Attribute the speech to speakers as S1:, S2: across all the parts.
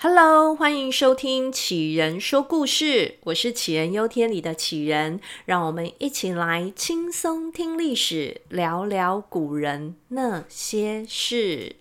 S1: Hello，欢迎收听杞人说故事，我是杞人忧天里的杞人，让我们一起来轻松听历史，聊聊古人那些事。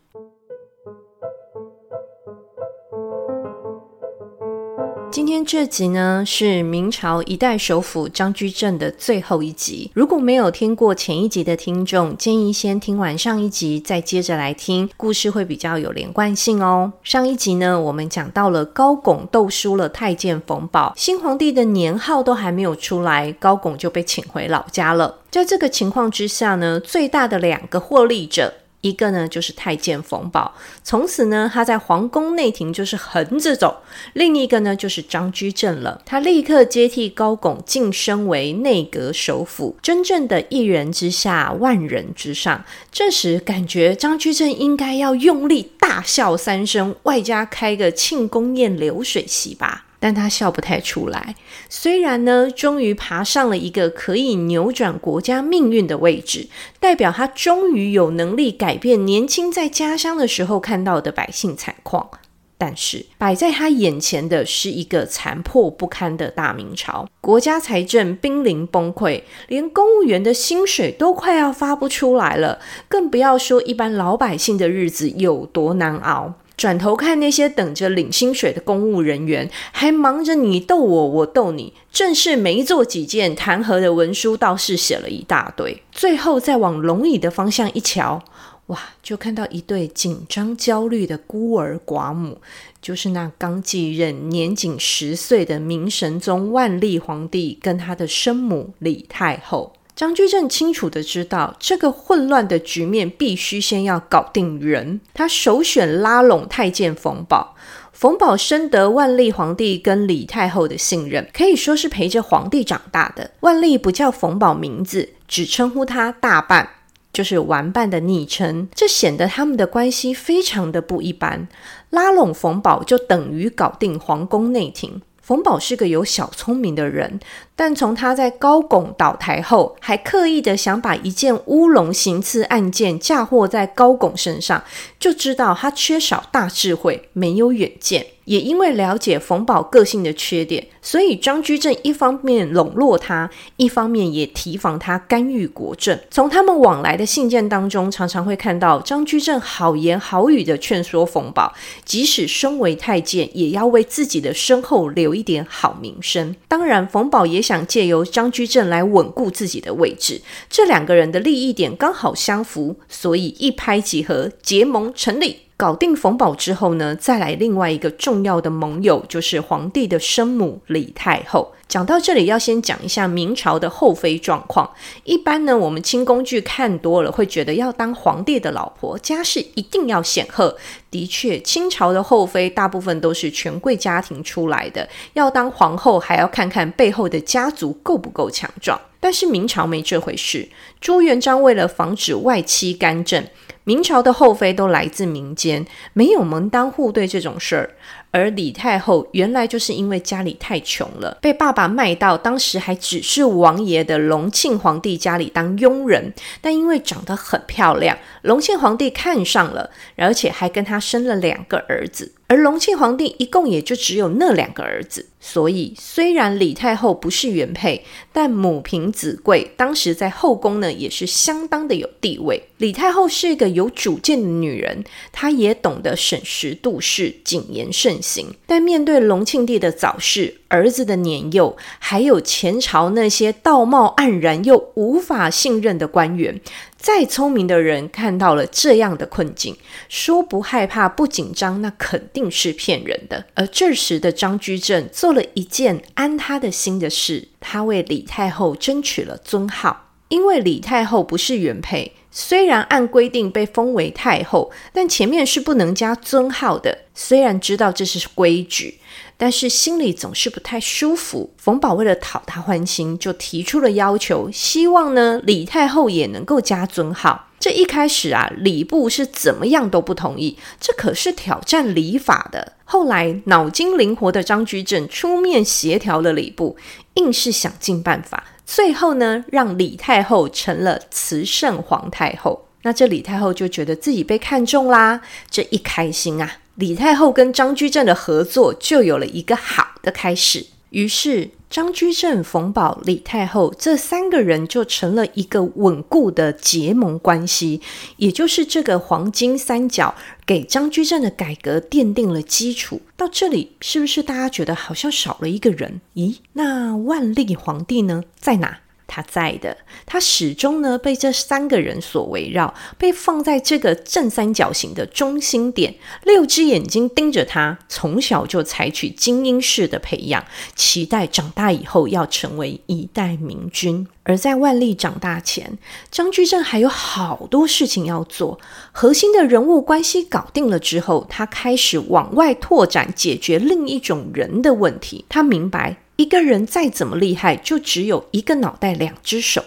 S1: 天这集呢，是明朝一代首辅张居正的最后一集。如果没有听过前一集的听众，建议先听完上一集，再接着来听，故事会比较有连贯性哦。上一集呢，我们讲到了高拱斗输了太监冯保，新皇帝的年号都还没有出来，高拱就被请回老家了。在这个情况之下呢，最大的两个获利者。一个呢，就是太监冯保，从此呢，他在皇宫内廷就是横着走；另一个呢，就是张居正了，他立刻接替高拱，晋升为内阁首辅，真正的一人之下，万人之上。这时感觉张居正应该要用力大笑三声，外加开个庆功宴、流水席吧。但他笑不太出来。虽然呢，终于爬上了一个可以扭转国家命运的位置，代表他终于有能力改变年轻在家乡的时候看到的百姓惨况。但是摆在他眼前的是一个残破不堪的大明朝，国家财政濒临崩溃，连公务员的薪水都快要发不出来了，更不要说一般老百姓的日子有多难熬。转头看那些等着领薪水的公务人员，还忙着你逗我，我逗你，正事没做几件，弹劾的文书倒是写了一大堆。最后再往龙椅的方向一瞧，哇，就看到一对紧张焦虑的孤儿寡母，就是那刚继任年仅十岁的明神宗万历皇帝跟他的生母李太后。张居正清楚地知道，这个混乱的局面必须先要搞定人。他首选拉拢太监冯保。冯保深得万历皇帝跟李太后的信任，可以说是陪着皇帝长大的。万历不叫冯保名字，只称呼他大半，就是玩伴的昵称。这显得他们的关系非常的不一般。拉拢冯保，就等于搞定皇宫内廷。冯保是个有小聪明的人，但从他在高拱倒台后，还刻意的想把一件乌龙行刺案件嫁祸在高拱身上，就知道他缺少大智慧，没有远见。也因为了解冯保个性的缺点，所以张居正一方面笼络他，一方面也提防他干预国政。从他们往来的信件当中，常常会看到张居正好言好语地劝说冯保，即使身为太监，也要为自己的身后留一点好名声。当然，冯保也想借由张居正来稳固自己的位置。这两个人的利益点刚好相符，所以一拍即合，结盟成立。搞定冯保之后呢，再来另外一个重要的盟友，就是皇帝的生母李太后。讲到这里，要先讲一下明朝的后妃状况。一般呢，我们清宫剧看多了，会觉得要当皇帝的老婆，家世一定要显赫。的确，清朝的后妃大部分都是权贵家庭出来的，要当皇后还要看看背后的家族够不够强壮。但是明朝没这回事，朱元璋为了防止外戚干政。明朝的后妃都来自民间，没有门当户对这种事儿。而李太后原来就是因为家里太穷了，被爸爸卖到当时还只是王爷的隆庆皇帝家里当佣人。但因为长得很漂亮，隆庆皇帝看上了，而且还跟她生了两个儿子。而隆庆皇帝一共也就只有那两个儿子，所以虽然李太后不是原配，但母凭子贵，当时在后宫呢也是相当的有地位。李太后是一个有主见的女人，她也懂得审时度势、谨言慎行。但面对隆庆帝的早逝、儿子的年幼，还有前朝那些道貌岸然又无法信任的官员。再聪明的人看到了这样的困境，说不害怕、不紧张，那肯定是骗人的。而这时的张居正做了一件安他的心的事，他为李太后争取了尊号。因为李太后不是原配，虽然按规定被封为太后，但前面是不能加尊号的。虽然知道这是规矩。但是心里总是不太舒服。冯保为了讨他欢心，就提出了要求，希望呢李太后也能够加尊号。这一开始啊，礼部是怎么样都不同意，这可是挑战礼法的。后来脑筋灵活的张居正出面协调了礼部，硬是想尽办法，最后呢让李太后成了慈圣皇太后。那这李太后就觉得自己被看中啦，这一开心啊。李太后跟张居正的合作就有了一个好的开始。于是，张居正、冯保、李太后这三个人就成了一个稳固的结盟关系，也就是这个黄金三角给张居正的改革奠定了基础。到这里，是不是大家觉得好像少了一个人？咦，那万历皇帝呢？在哪？他在的，他始终呢被这三个人所围绕，被放在这个正三角形的中心点，六只眼睛盯着他，从小就采取精英式的培养，期待长大以后要成为一代明君。而在万历长大前，张居正还有好多事情要做，核心的人物关系搞定了之后，他开始往外拓展，解决另一种人的问题。他明白。一个人再怎么厉害，就只有一个脑袋、两只手。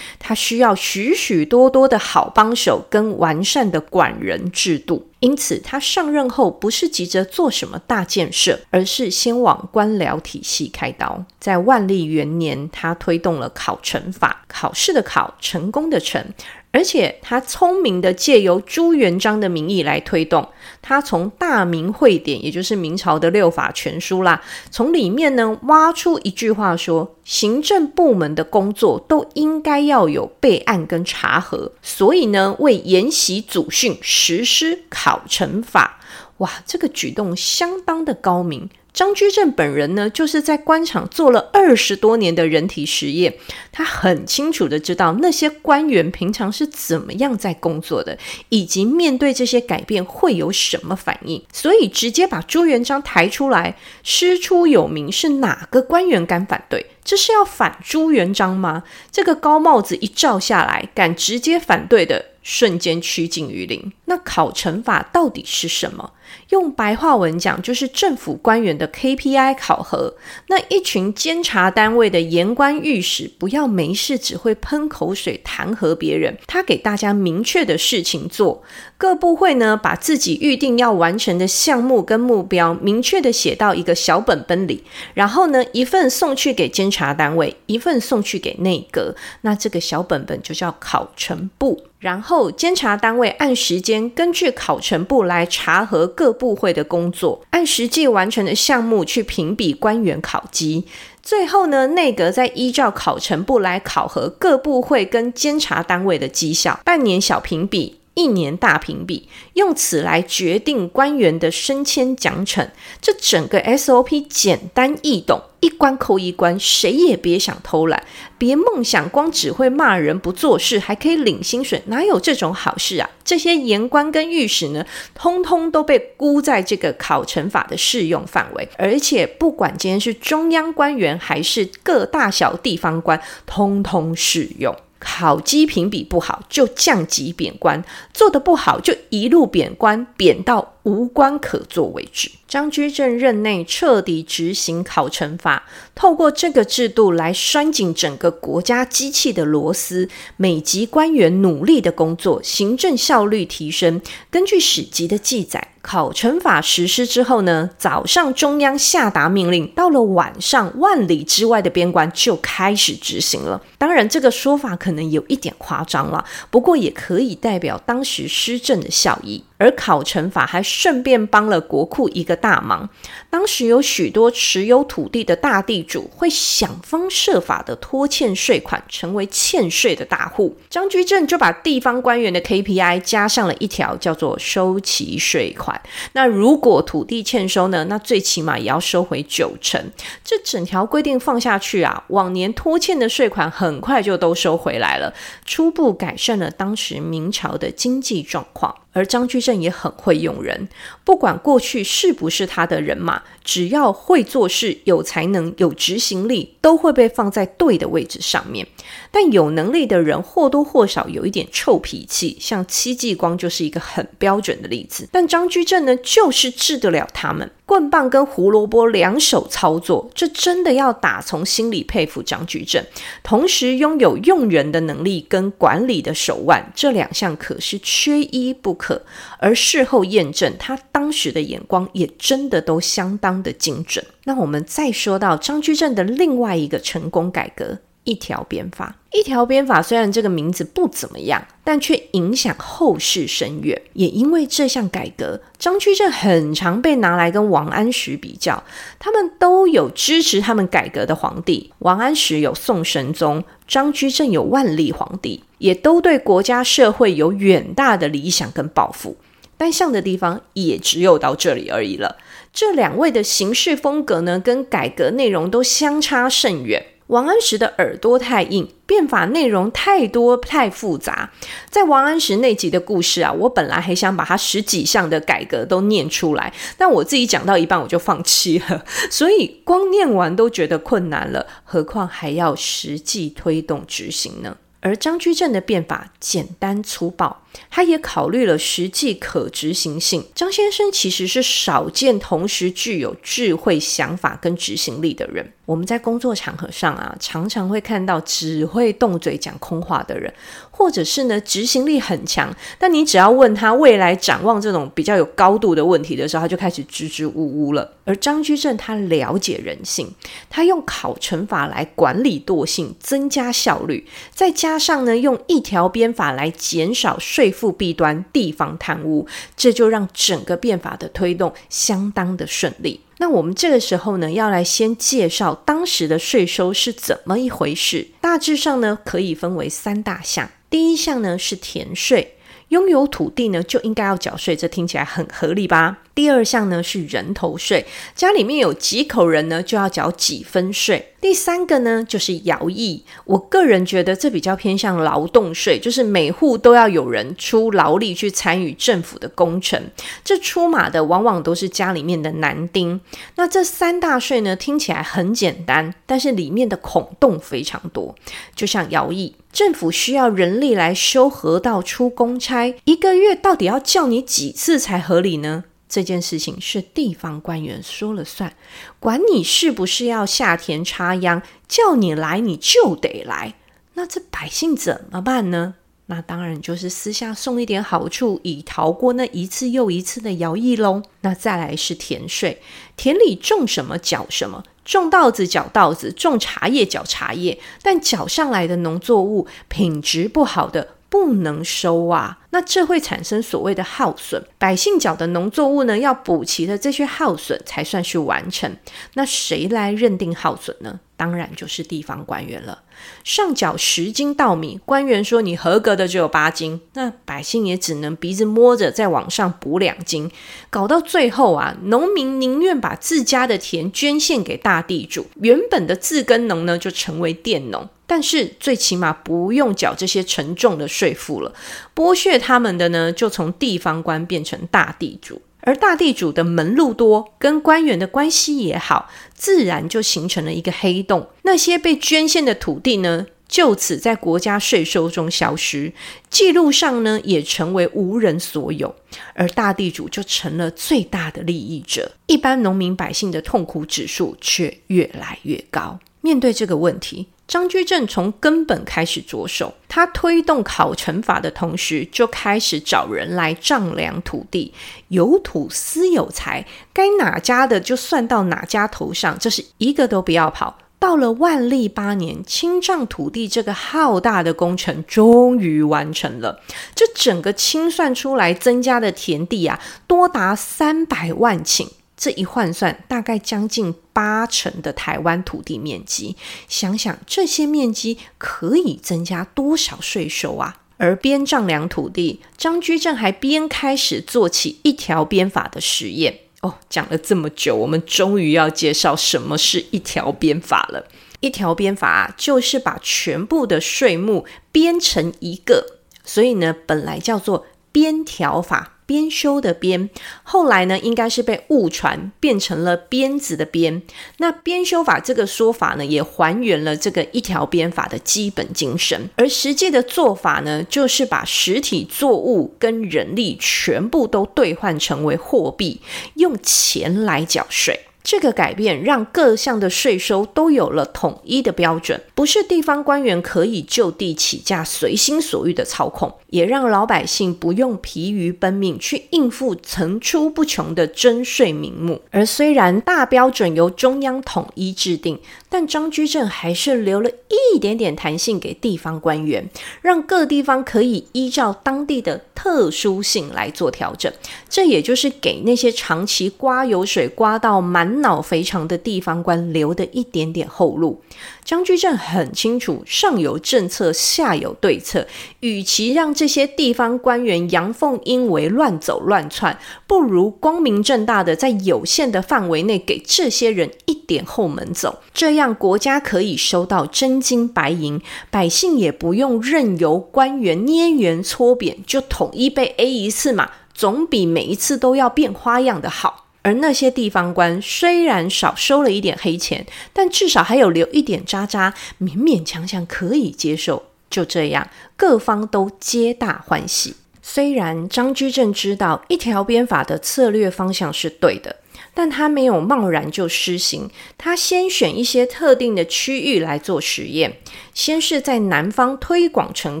S1: 他需要许许多多的好帮手跟完善的管人制度。因此，他上任后不是急着做什么大建设，而是先往官僚体系开刀。在万历元年，他推动了考成法，考试的考，成功的成。而且他聪明的借由朱元璋的名义来推动，他从《大明会典》，也就是明朝的六法全书啦，从里面呢挖出一句话说，行政部门的工作都应该要有备案跟查核，所以呢为沿袭祖训实施考成法。哇，这个举动相当的高明。张居正本人呢，就是在官场做了二十多年的人体实验，他很清楚的知道那些官员平常是怎么样在工作的，以及面对这些改变会有什么反应，所以直接把朱元璋抬出来，师出有名，是哪个官员敢反对？这是要反朱元璋吗？这个高帽子一罩下来，敢直接反对的，瞬间趋近于零。那考成法到底是什么？用白话文讲，就是政府官员的 KPI 考核。那一群监察单位的言官御史，不要没事只会喷口水弹劾别人。他给大家明确的事情做。各部会呢，把自己预定要完成的项目跟目标明确的写到一个小本本里，然后呢，一份送去给监察单位，一份送去给内阁。那这个小本本就叫考成簿。然后监察单位按时间根据考成部来查核各部会的工作，按实际完成的项目去评比官员考绩。最后呢，内阁再依照考成部来考核各部会跟监察单位的绩效，半年小评比。一年大评比，用此来决定官员的升迁奖惩。这整个 SOP 简单易懂，一关扣一关，谁也别想偷懒，别梦想光只会骂人不做事还可以领薪水，哪有这种好事啊？这些言官跟御史呢，通通都被估在这个考成法的适用范围，而且不管今天是中央官员还是各大小地方官，通通适用。考绩评比不好就降级贬官，做的不好就一路贬官，贬到无官可做为止。张居正任内彻底执行考成法，透过这个制度来拴紧整个国家机器的螺丝，每级官员努力的工作，行政效率提升。根据史籍的记载。考成法实施之后呢，早上中央下达命令，到了晚上万里之外的边关就开始执行了。当然，这个说法可能有一点夸张了，不过也可以代表当时施政的效益。而考成法还顺便帮了国库一个大忙。当时有许多持有土地的大地主会想方设法的拖欠税款，成为欠税的大户。张居正就把地方官员的 KPI 加上了一条，叫做收齐税款。那如果土地欠收呢？那最起码也要收回九成。这整条规定放下去啊，往年拖欠的税款很快就都收回来了，初步改善了当时明朝的经济状况。而张居正也很会用人，不管过去是不是他的人马，只要会做事、有才能、有执行力，都会被放在对的位置上面。但有能力的人或多或少有一点臭脾气，像戚继光就是一个很标准的例子。但张居正呢，就是治得了他们。棍棒跟胡萝卜两手操作，这真的要打从心里佩服张居正。同时拥有用人的能力跟管理的手腕，这两项可是缺一不可。而事后验证，他当时的眼光也真的都相当的精准。那我们再说到张居正的另外一个成功改革。一条鞭法。一条鞭法虽然这个名字不怎么样，但却影响后世深远。也因为这项改革，张居正很常被拿来跟王安石比较。他们都有支持他们改革的皇帝，王安石有宋神宗，张居正有万历皇帝，也都对国家社会有远大的理想跟抱负。但像的地方也只有到这里而已了。这两位的行事风格呢，跟改革内容都相差甚远。王安石的耳朵太硬，变法内容太多太复杂。在王安石那集的故事啊，我本来还想把他十几项的改革都念出来，但我自己讲到一半我就放弃了。所以光念完都觉得困难了，何况还要实际推动执行呢？而张居正的变法简单粗暴，他也考虑了实际可执行性。张先生其实是少见同时具有智慧、想法跟执行力的人。我们在工作场合上啊，常常会看到只会动嘴讲空话的人，或者是呢执行力很强，但你只要问他未来展望这种比较有高度的问题的时候，他就开始支支吾吾了。而张居正他了解人性，他用考成法来管理惰性，增加效率，再加上呢用一条鞭法来减少税负弊端、地方贪污，这就让整个变法的推动相当的顺利。那我们这个时候呢，要来先介绍当时的税收是怎么一回事。大致上呢，可以分为三大项。第一项呢是田税。拥有土地呢，就应该要缴税，这听起来很合理吧？第二项呢是人头税，家里面有几口人呢，就要缴几分税。第三个呢就是徭役，我个人觉得这比较偏向劳动税，就是每户都要有人出劳力去参与政府的工程，这出马的往往都是家里面的男丁。那这三大税呢，听起来很简单，但是里面的孔洞非常多，就像徭役。政府需要人力来修河道、出公差，一个月到底要叫你几次才合理呢？这件事情是地方官员说了算，管你是不是要下田插秧，叫你来你就得来。那这百姓怎么办呢？那当然就是私下送一点好处，以逃过那一次又一次的徭役喽。那再来是田税，田里种什么缴什么。种稻子缴稻子，种茶叶缴茶叶，但缴上来的农作物品质不好的不能收啊，那这会产生所谓的耗损。百姓缴的农作物呢，要补齐的这些耗损才算是完成。那谁来认定耗损呢？当然就是地方官员了。上缴十斤稻米，官员说你合格的只有八斤，那百姓也只能鼻子摸着再往上补两斤，搞到最后啊，农民宁愿把自家的田捐献给大地主，原本的自耕农呢就成为佃农，但是最起码不用缴这些沉重的税负了。剥削他们的呢，就从地方官变成大地主。而大地主的门路多，跟官员的关系也好，自然就形成了一个黑洞。那些被捐献的土地呢，就此在国家税收中消失，记录上呢也成为无人所有，而大地主就成了最大的利益者，一般农民百姓的痛苦指数却越来越高。面对这个问题，张居正从根本开始着手，他推动考成法的同时，就开始找人来丈量土地，有土私有财，该哪家的就算到哪家头上，这是一个都不要跑。到了万历八年，清丈土地这个浩大的工程终于完成了。这整个清算出来增加的田地啊，多达三百万顷。这一换算，大概将近八成的台湾土地面积。想想这些面积可以增加多少税收啊？而边丈量土地，张居正还边开始做起一条鞭法的实验。哦，讲了这么久，我们终于要介绍什么是一条鞭法了。一条鞭法，就是把全部的税目编成一个，所以呢，本来叫做边条法。编修的编，后来呢，应该是被误传变成了鞭子的鞭。那编修法这个说法呢，也还原了这个一条鞭法的基本精神。而实际的做法呢，就是把实体作物跟人力全部都兑换成为货币，用钱来缴税。这个改变让各项的税收都有了统一的标准，不是地方官员可以就地起价、随心所欲的操控，也让老百姓不用疲于奔命去应付层出不穷的征税名目。而虽然大标准由中央统一制定，但张居正还是留了一点点弹性给地方官员，让各地方可以依照当地的特殊性来做调整。这也就是给那些长期刮油水刮到满脑肥肠的地方官留的一点点后路。张居正很清楚，上有政策，下有对策。与其让这些地方官员阳奉阴违、乱走乱窜，不如光明正大的在有限的范围内给这些人一点后门走。这样国家可以收到真金白银，百姓也不用任由官员捏圆搓扁，就统一被 A 一次嘛，总比每一次都要变花样的好。而那些地方官虽然少收了一点黑钱，但至少还有留一点渣渣，勉勉强强可以接受。就这样，各方都皆大欢喜。虽然张居正知道一条鞭法的策略方向是对的。但他没有贸然就施行，他先选一些特定的区域来做实验，先是在南方推广成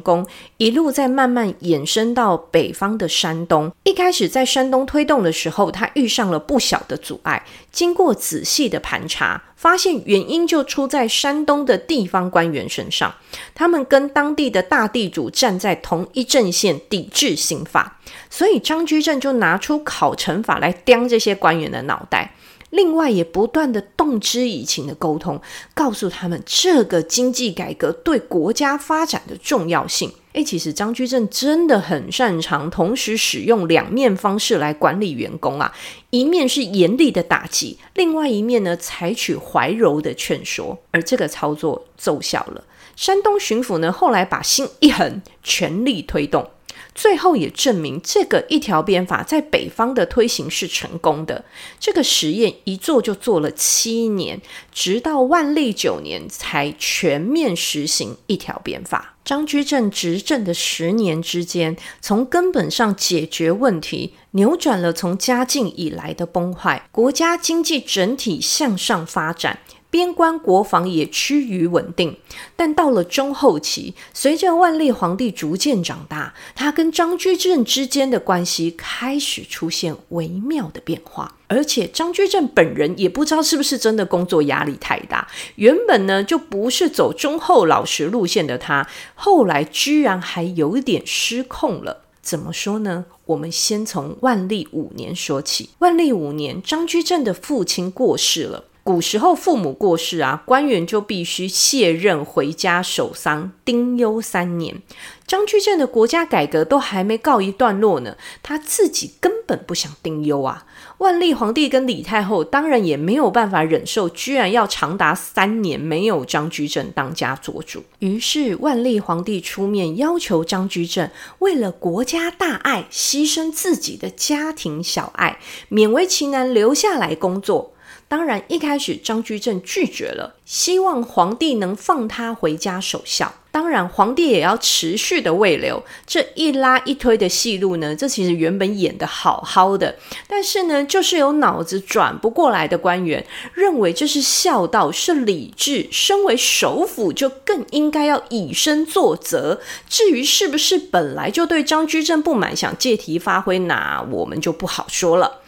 S1: 功，一路再慢慢延伸到北方的山东。一开始在山东推动的时候，他遇上了不小的阻碍，经过仔细的盘查，发现原因就出在山东的地方官员身上，他们跟当地的大地主站在同一阵线，抵制刑法。所以张居正就拿出考成法来刁这些官员的脑袋，另外也不断的动之以情的沟通，告诉他们这个经济改革对国家发展的重要性。诶，其实张居正真的很擅长同时使用两面方式来管理员工啊，一面是严厉的打击，另外一面呢采取怀柔的劝说，而这个操作奏效了。山东巡抚呢后来把心一横，全力推动。最后也证明这个一条鞭法在北方的推行是成功的。这个实验一做就做了七年，直到万历九年才全面实行一条鞭法。张居正执政的十年之间，从根本上解决问题，扭转了从嘉靖以来的崩坏，国家经济整体向上发展。边关国防也趋于稳定，但到了中后期，随着万历皇帝逐渐长大，他跟张居正之间的关系开始出现微妙的变化。而且张居正本人也不知道是不是真的工作压力太大，原本呢就不是走忠厚老实路线的他，后来居然还有点失控了。怎么说呢？我们先从万历五年说起。万历五年，张居正的父亲过世了。古时候父母过世啊，官员就必须卸任回家守丧，丁忧三年。张居正的国家改革都还没告一段落呢，他自己根本不想丁忧啊。万历皇帝跟李太后当然也没有办法忍受，居然要长达三年没有张居正当家做主。于是万历皇帝出面要求张居正为了国家大爱，牺牲自己的家庭小爱，勉为其难留下来工作。当然，一开始张居正拒绝了，希望皇帝能放他回家守孝。当然，皇帝也要持续的慰留。这一拉一推的戏路呢，这其实原本演得好好的，但是呢，就是有脑子转不过来的官员认为这是孝道，是礼制，身为首辅就更应该要以身作则。至于是不是本来就对张居正不满，想借题发挥，那我们就不好说了。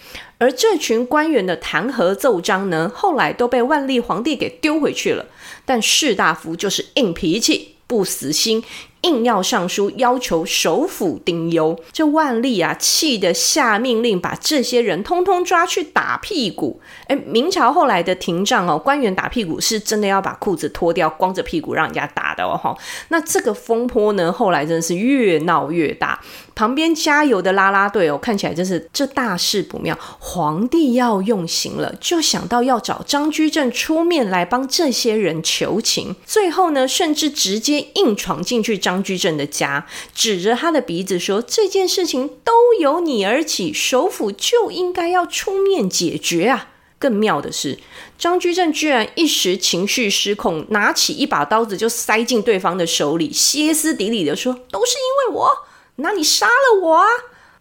S1: 而这群官员的弹劾奏章呢，后来都被万历皇帝给丢回去了。但士大夫就是硬脾气，不死心。硬要上书要求首辅丁忧，这万历啊气得下命令把这些人通通抓去打屁股。诶，明朝后来的廷杖哦，官员打屁股是真的要把裤子脱掉，光着屁股让人家打的哦。那这个风波呢，后来真的是越闹越大，旁边加油的啦啦队哦，看起来真是这大事不妙，皇帝要用刑了，就想到要找张居正出面来帮这些人求情，最后呢，甚至直接硬闯进去张。张居正的家，指着他的鼻子说：“这件事情都由你而起，首府就应该要出面解决啊！”更妙的是，张居正居然一时情绪失控，拿起一把刀子就塞进对方的手里，歇斯底里的说：“都是因为我，那你杀了我啊！”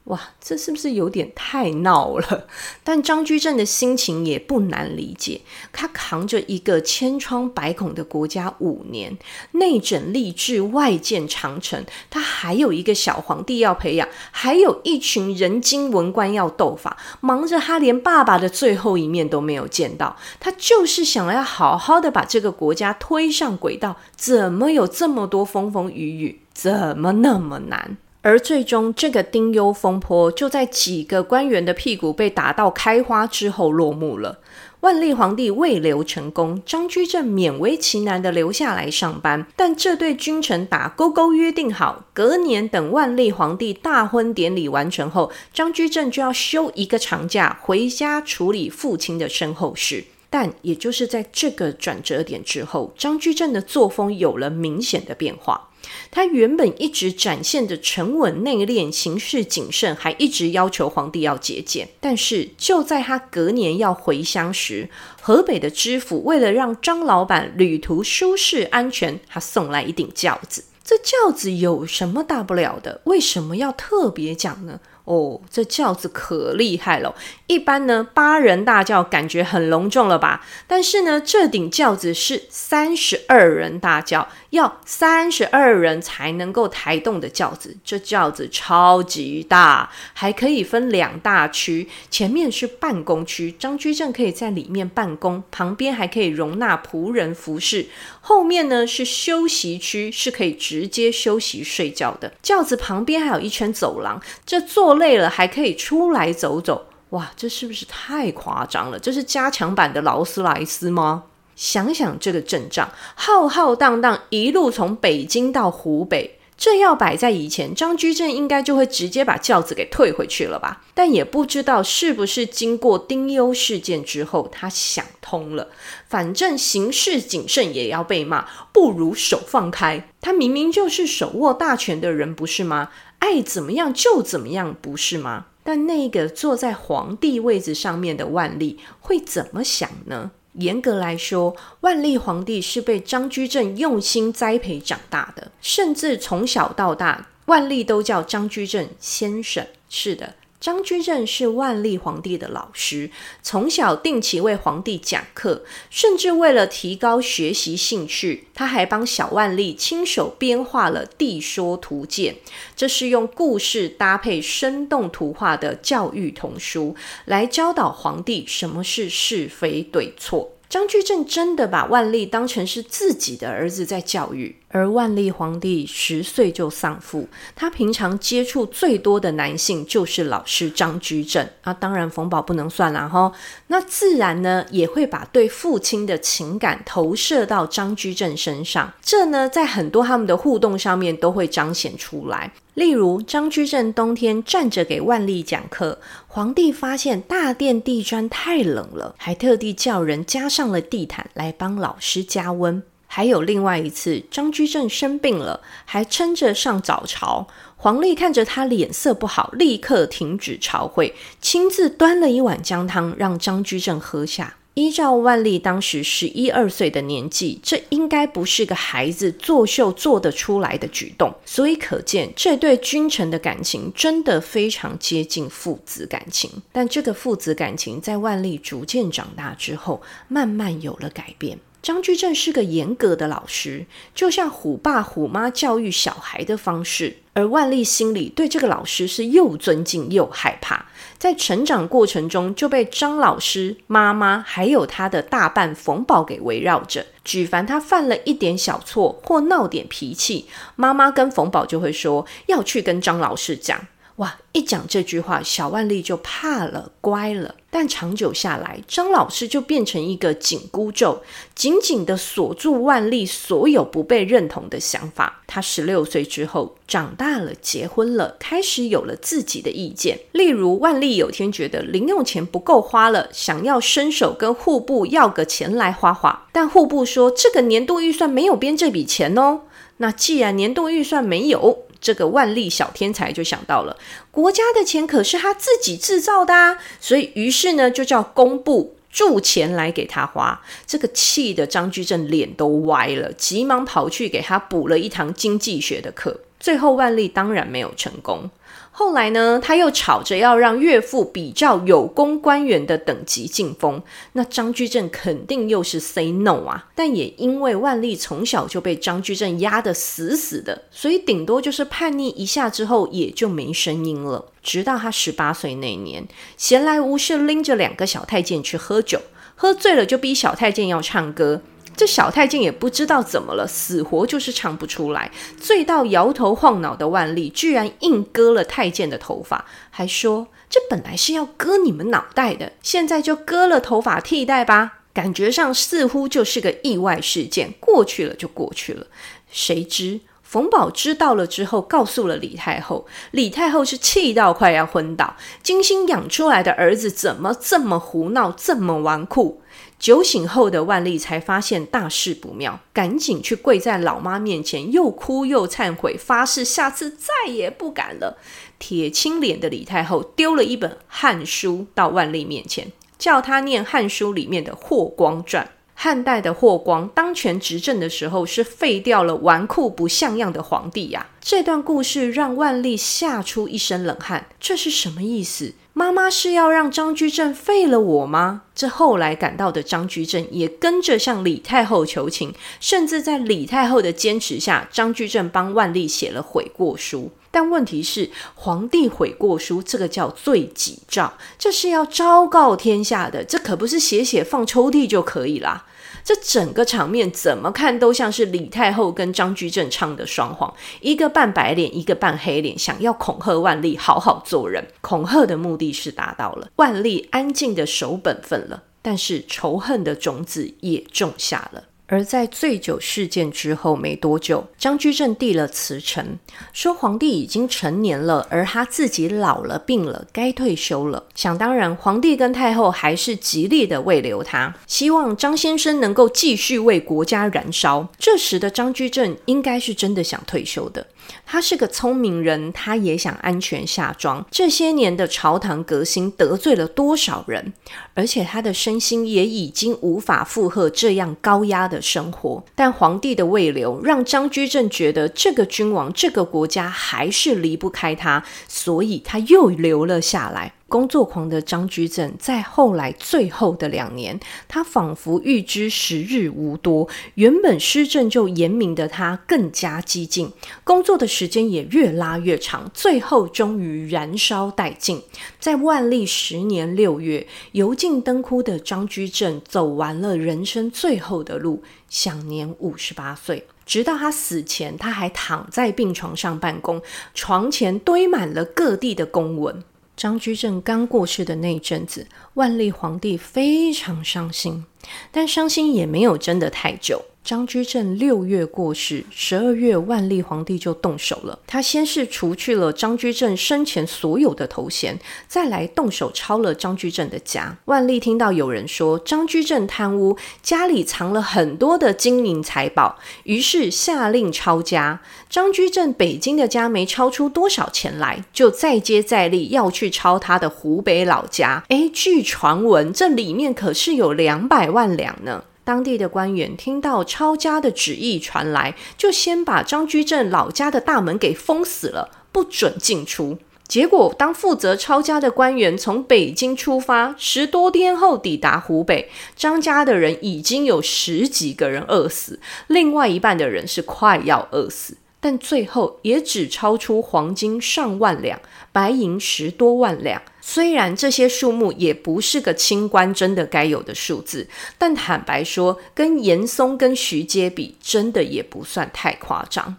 S1: 哇，这是不是有点太闹了？但张居正的心情也不难理解。他扛着一个千疮百孔的国家五年，内整吏治，外建长城，他还有一个小皇帝要培养，还有一群人精文官要斗法，忙着他连爸爸的最后一面都没有见到。他就是想要好好的把这个国家推上轨道，怎么有这么多风风雨雨？怎么那么难？而最终，这个丁忧风波就在几个官员的屁股被打到开花之后落幕了。万历皇帝未留成功，张居正勉为其难地留下来上班，但这对君臣打勾勾约定好，隔年等万历皇帝大婚典礼完成后，张居正就要休一个长假回家处理父亲的身后事。但也就是在这个转折点之后，张居正的作风有了明显的变化。他原本一直展现的沉稳内敛、行事谨慎，还一直要求皇帝要节俭。但是就在他隔年要回乡时，河北的知府为了让张老板旅途舒适安全，他送来一顶轿子。这轿子有什么大不了的？为什么要特别讲呢？哦，这轿子可厉害了。一般呢，八人大轿感觉很隆重了吧？但是呢，这顶轿子是三十二人大轿，要三十二人才能够抬动的轿子。这轿子超级大，还可以分两大区，前面是办公区，张居正可以在里面办公，旁边还可以容纳仆人服侍。后面呢是休息区，是可以直接休息睡觉的。轿子旁边还有一圈走廊，这坐累了还可以出来走走。哇，这是不是太夸张了？这是加强版的劳斯莱斯吗？想想这个阵仗，浩浩荡荡一路从北京到湖北。这要摆在以前，张居正应该就会直接把轿子给退回去了吧？但也不知道是不是经过丁忧事件之后，他想通了。反正行事谨慎也要被骂，不如手放开。他明明就是手握大权的人，不是吗？爱怎么样就怎么样，不是吗？但那个坐在皇帝位子上面的万历会怎么想呢？严格来说，万历皇帝是被张居正用心栽培长大的，甚至从小到大，万历都叫张居正先生。是的。张居正是万历皇帝的老师，从小定期为皇帝讲课，甚至为了提高学习兴趣，他还帮小万历亲手编画了《帝说图鉴》，这是用故事搭配生动图画的教育童书，来教导皇帝什么是是非对错。张居正真的把万历当成是自己的儿子在教育。而万历皇帝十岁就丧父，他平常接触最多的男性就是老师张居正啊，当然冯保不能算了哈。那自然呢也会把对父亲的情感投射到张居正身上，这呢在很多他们的互动上面都会彰显出来。例如张居正冬天站着给万历讲课，皇帝发现大殿地砖太冷了，还特地叫人加上了地毯来帮老师加温。还有另外一次，张居正生病了，还撑着上早朝。皇帝看着他脸色不好，立刻停止朝会，亲自端了一碗姜汤让张居正喝下。依照万历当时十一二岁的年纪，这应该不是个孩子作秀做得出来的举动，所以可见这对君臣的感情真的非常接近父子感情。但这个父子感情在万历逐渐长大之后，慢慢有了改变。张居正是个严格的老师，就像虎爸虎妈教育小孩的方式，而万历心里对这个老师是又尊敬又害怕。在成长过程中，就被张老师、妈妈还有他的大伴冯保给围绕着。举凡他犯了一点小错或闹点脾气，妈妈跟冯保就会说要去跟张老师讲。哇！一讲这句话，小万历就怕了，乖了。但长久下来，张老师就变成一个紧箍咒，紧紧地锁住万历所有不被认同的想法。他十六岁之后长大了，结婚了，开始有了自己的意见。例如，万历有天觉得零用钱不够花了，想要伸手跟户部要个钱来花花，但户部说这个年度预算没有编这笔钱哦。那既然年度预算没有，这个万历小天才就想到了，国家的钱可是他自己制造的啊，所以于是呢，就叫工部铸钱来给他花。这个气的张居正脸都歪了，急忙跑去给他补了一堂经济学的课。最后万历当然没有成功。后来呢，他又吵着要让岳父比照有功官员的等级进封，那张居正肯定又是 say no 啊。但也因为万历从小就被张居正压得死死的，所以顶多就是叛逆一下之后也就没声音了。直到他十八岁那年，闲来无事拎着两个小太监去喝酒，喝醉了就逼小太监要唱歌。这小太监也不知道怎么了，死活就是唱不出来。醉到摇头晃脑的万历，居然硬割了太监的头发，还说这本来是要割你们脑袋的，现在就割了头发替代吧。感觉上似乎就是个意外事件，过去了就过去了。谁知冯宝知道了之后，告诉了李太后，李太后是气到快要昏倒，精心养出来的儿子怎么这么胡闹，这么纨绔？酒醒后的万历才发现大事不妙，赶紧去跪在老妈面前，又哭又忏悔，发誓下次再也不敢了。铁青脸的李太后丢了一本《汉书》到万历面前，叫他念《汉书》里面的《霍光传》。汉代的霍光当权执政的时候，是废掉了纨绔不像样的皇帝呀。这段故事让万历吓出一身冷汗，这是什么意思？妈妈是要让张居正废了我吗？这后来赶到的张居正也跟着向李太后求情，甚至在李太后的坚持下，张居正帮万历写了悔过书。但问题是，皇帝悔过书这个叫罪己诏，这是要昭告天下的，这可不是写写放抽屉就可以啦。这整个场面怎么看都像是李太后跟张居正唱的双簧，一个扮白脸，一个扮黑脸，想要恐吓万历好好做人。恐吓的目的是达到了，万历安静的守本分了，但是仇恨的种子也种下了。而在醉酒事件之后没多久，张居正递了辞呈，说皇帝已经成年了，而他自己老了、病了，该退休了。想当然，皇帝跟太后还是极力的慰留他，希望张先生能够继续为国家燃烧。这时的张居正应该是真的想退休的。他是个聪明人，他也想安全下庄。这些年的朝堂革新得罪了多少人，而且他的身心也已经无法负荷这样高压的生活。但皇帝的未留让张居正觉得这个君王、这个国家还是离不开他，所以他又留了下来。工作狂的张居正，在后来最后的两年，他仿佛预知时日无多，原本施政就严明的他更加激进，工作的时间也越拉越长，最后终于燃烧殆尽。在万历十年六月，油尽灯枯的张居正走完了人生最后的路，享年五十八岁。直到他死前，他还躺在病床上办公，床前堆满了各地的公文。张居正刚过世的那阵子，万历皇帝非常伤心，但伤心也没有真的太久。张居正六月过世，十二月万历皇帝就动手了。他先是除去了张居正生前所有的头衔，再来动手抄了张居正的家。万历听到有人说张居正贪污，家里藏了很多的金银财宝，于是下令抄家。张居正北京的家没抄出多少钱来，就再接再厉要去抄他的湖北老家。诶，据传闻这里面可是有两百万两呢。当地的官员听到抄家的旨意传来，就先把张居正老家的大门给封死了，不准进出。结果，当负责抄家的官员从北京出发，十多天后抵达湖北，张家的人已经有十几个人饿死，另外一半的人是快要饿死。但最后也只抄出黄金上万两，白银十多万两。虽然这些数目也不是个清官真的该有的数字，但坦白说，跟严嵩跟徐阶比，真的也不算太夸张。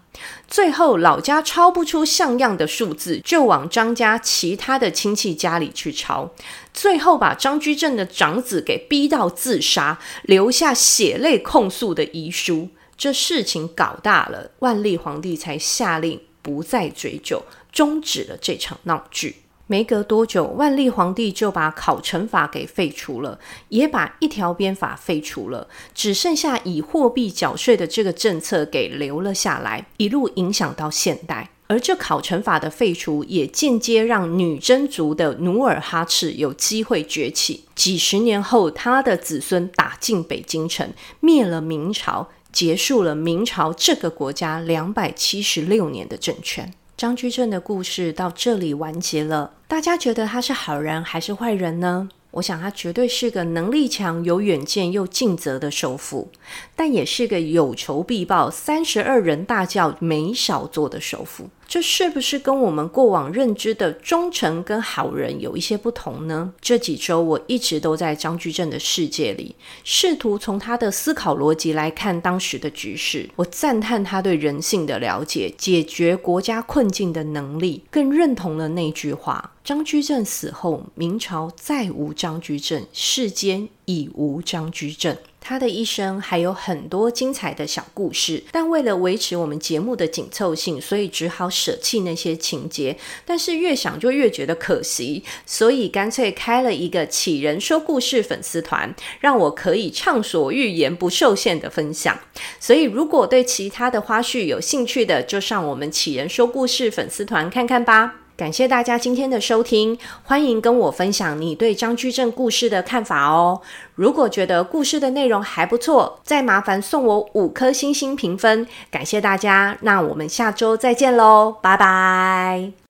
S1: 最后老家抄不出像样的数字，就往张家其他的亲戚家里去抄，最后把张居正的长子给逼到自杀，留下血泪控诉的遗书。这事情搞大了，万历皇帝才下令不再追究，终止了这场闹剧。没隔多久，万历皇帝就把考成法给废除了，也把一条鞭法废除了，只剩下以货币缴税的这个政策给留了下来，一路影响到现代。而这考成法的废除，也间接让女真族的努尔哈赤有机会崛起。几十年后，他的子孙打进北京城，灭了明朝。结束了明朝这个国家两百七十六年的政权。张居正的故事到这里完结了。大家觉得他是好人还是坏人呢？我想他绝对是个能力强、有远见又尽责的首辅，但也是个有仇必报、三十二人大叫没少做的首辅。这是不是跟我们过往认知的忠诚跟好人有一些不同呢？这几周我一直都在张居正的世界里，试图从他的思考逻辑来看当时的局势。我赞叹他对人性的了解、解决国家困境的能力，更认同了那句话。张居正死后，明朝再无张居正，世间已无张居正。他的一生还有很多精彩的小故事，但为了维持我们节目的紧凑性，所以只好舍弃那些情节。但是越想就越觉得可惜，所以干脆开了一个杞人说故事粉丝团，让我可以畅所欲言、不受限的分享。所以如果对其他的花絮有兴趣的，就上我们杞人说故事粉丝团看看吧。感谢大家今天的收听，欢迎跟我分享你对张居正故事的看法哦。如果觉得故事的内容还不错，再麻烦送我五颗星星评分，感谢大家。那我们下周再见喽，拜拜。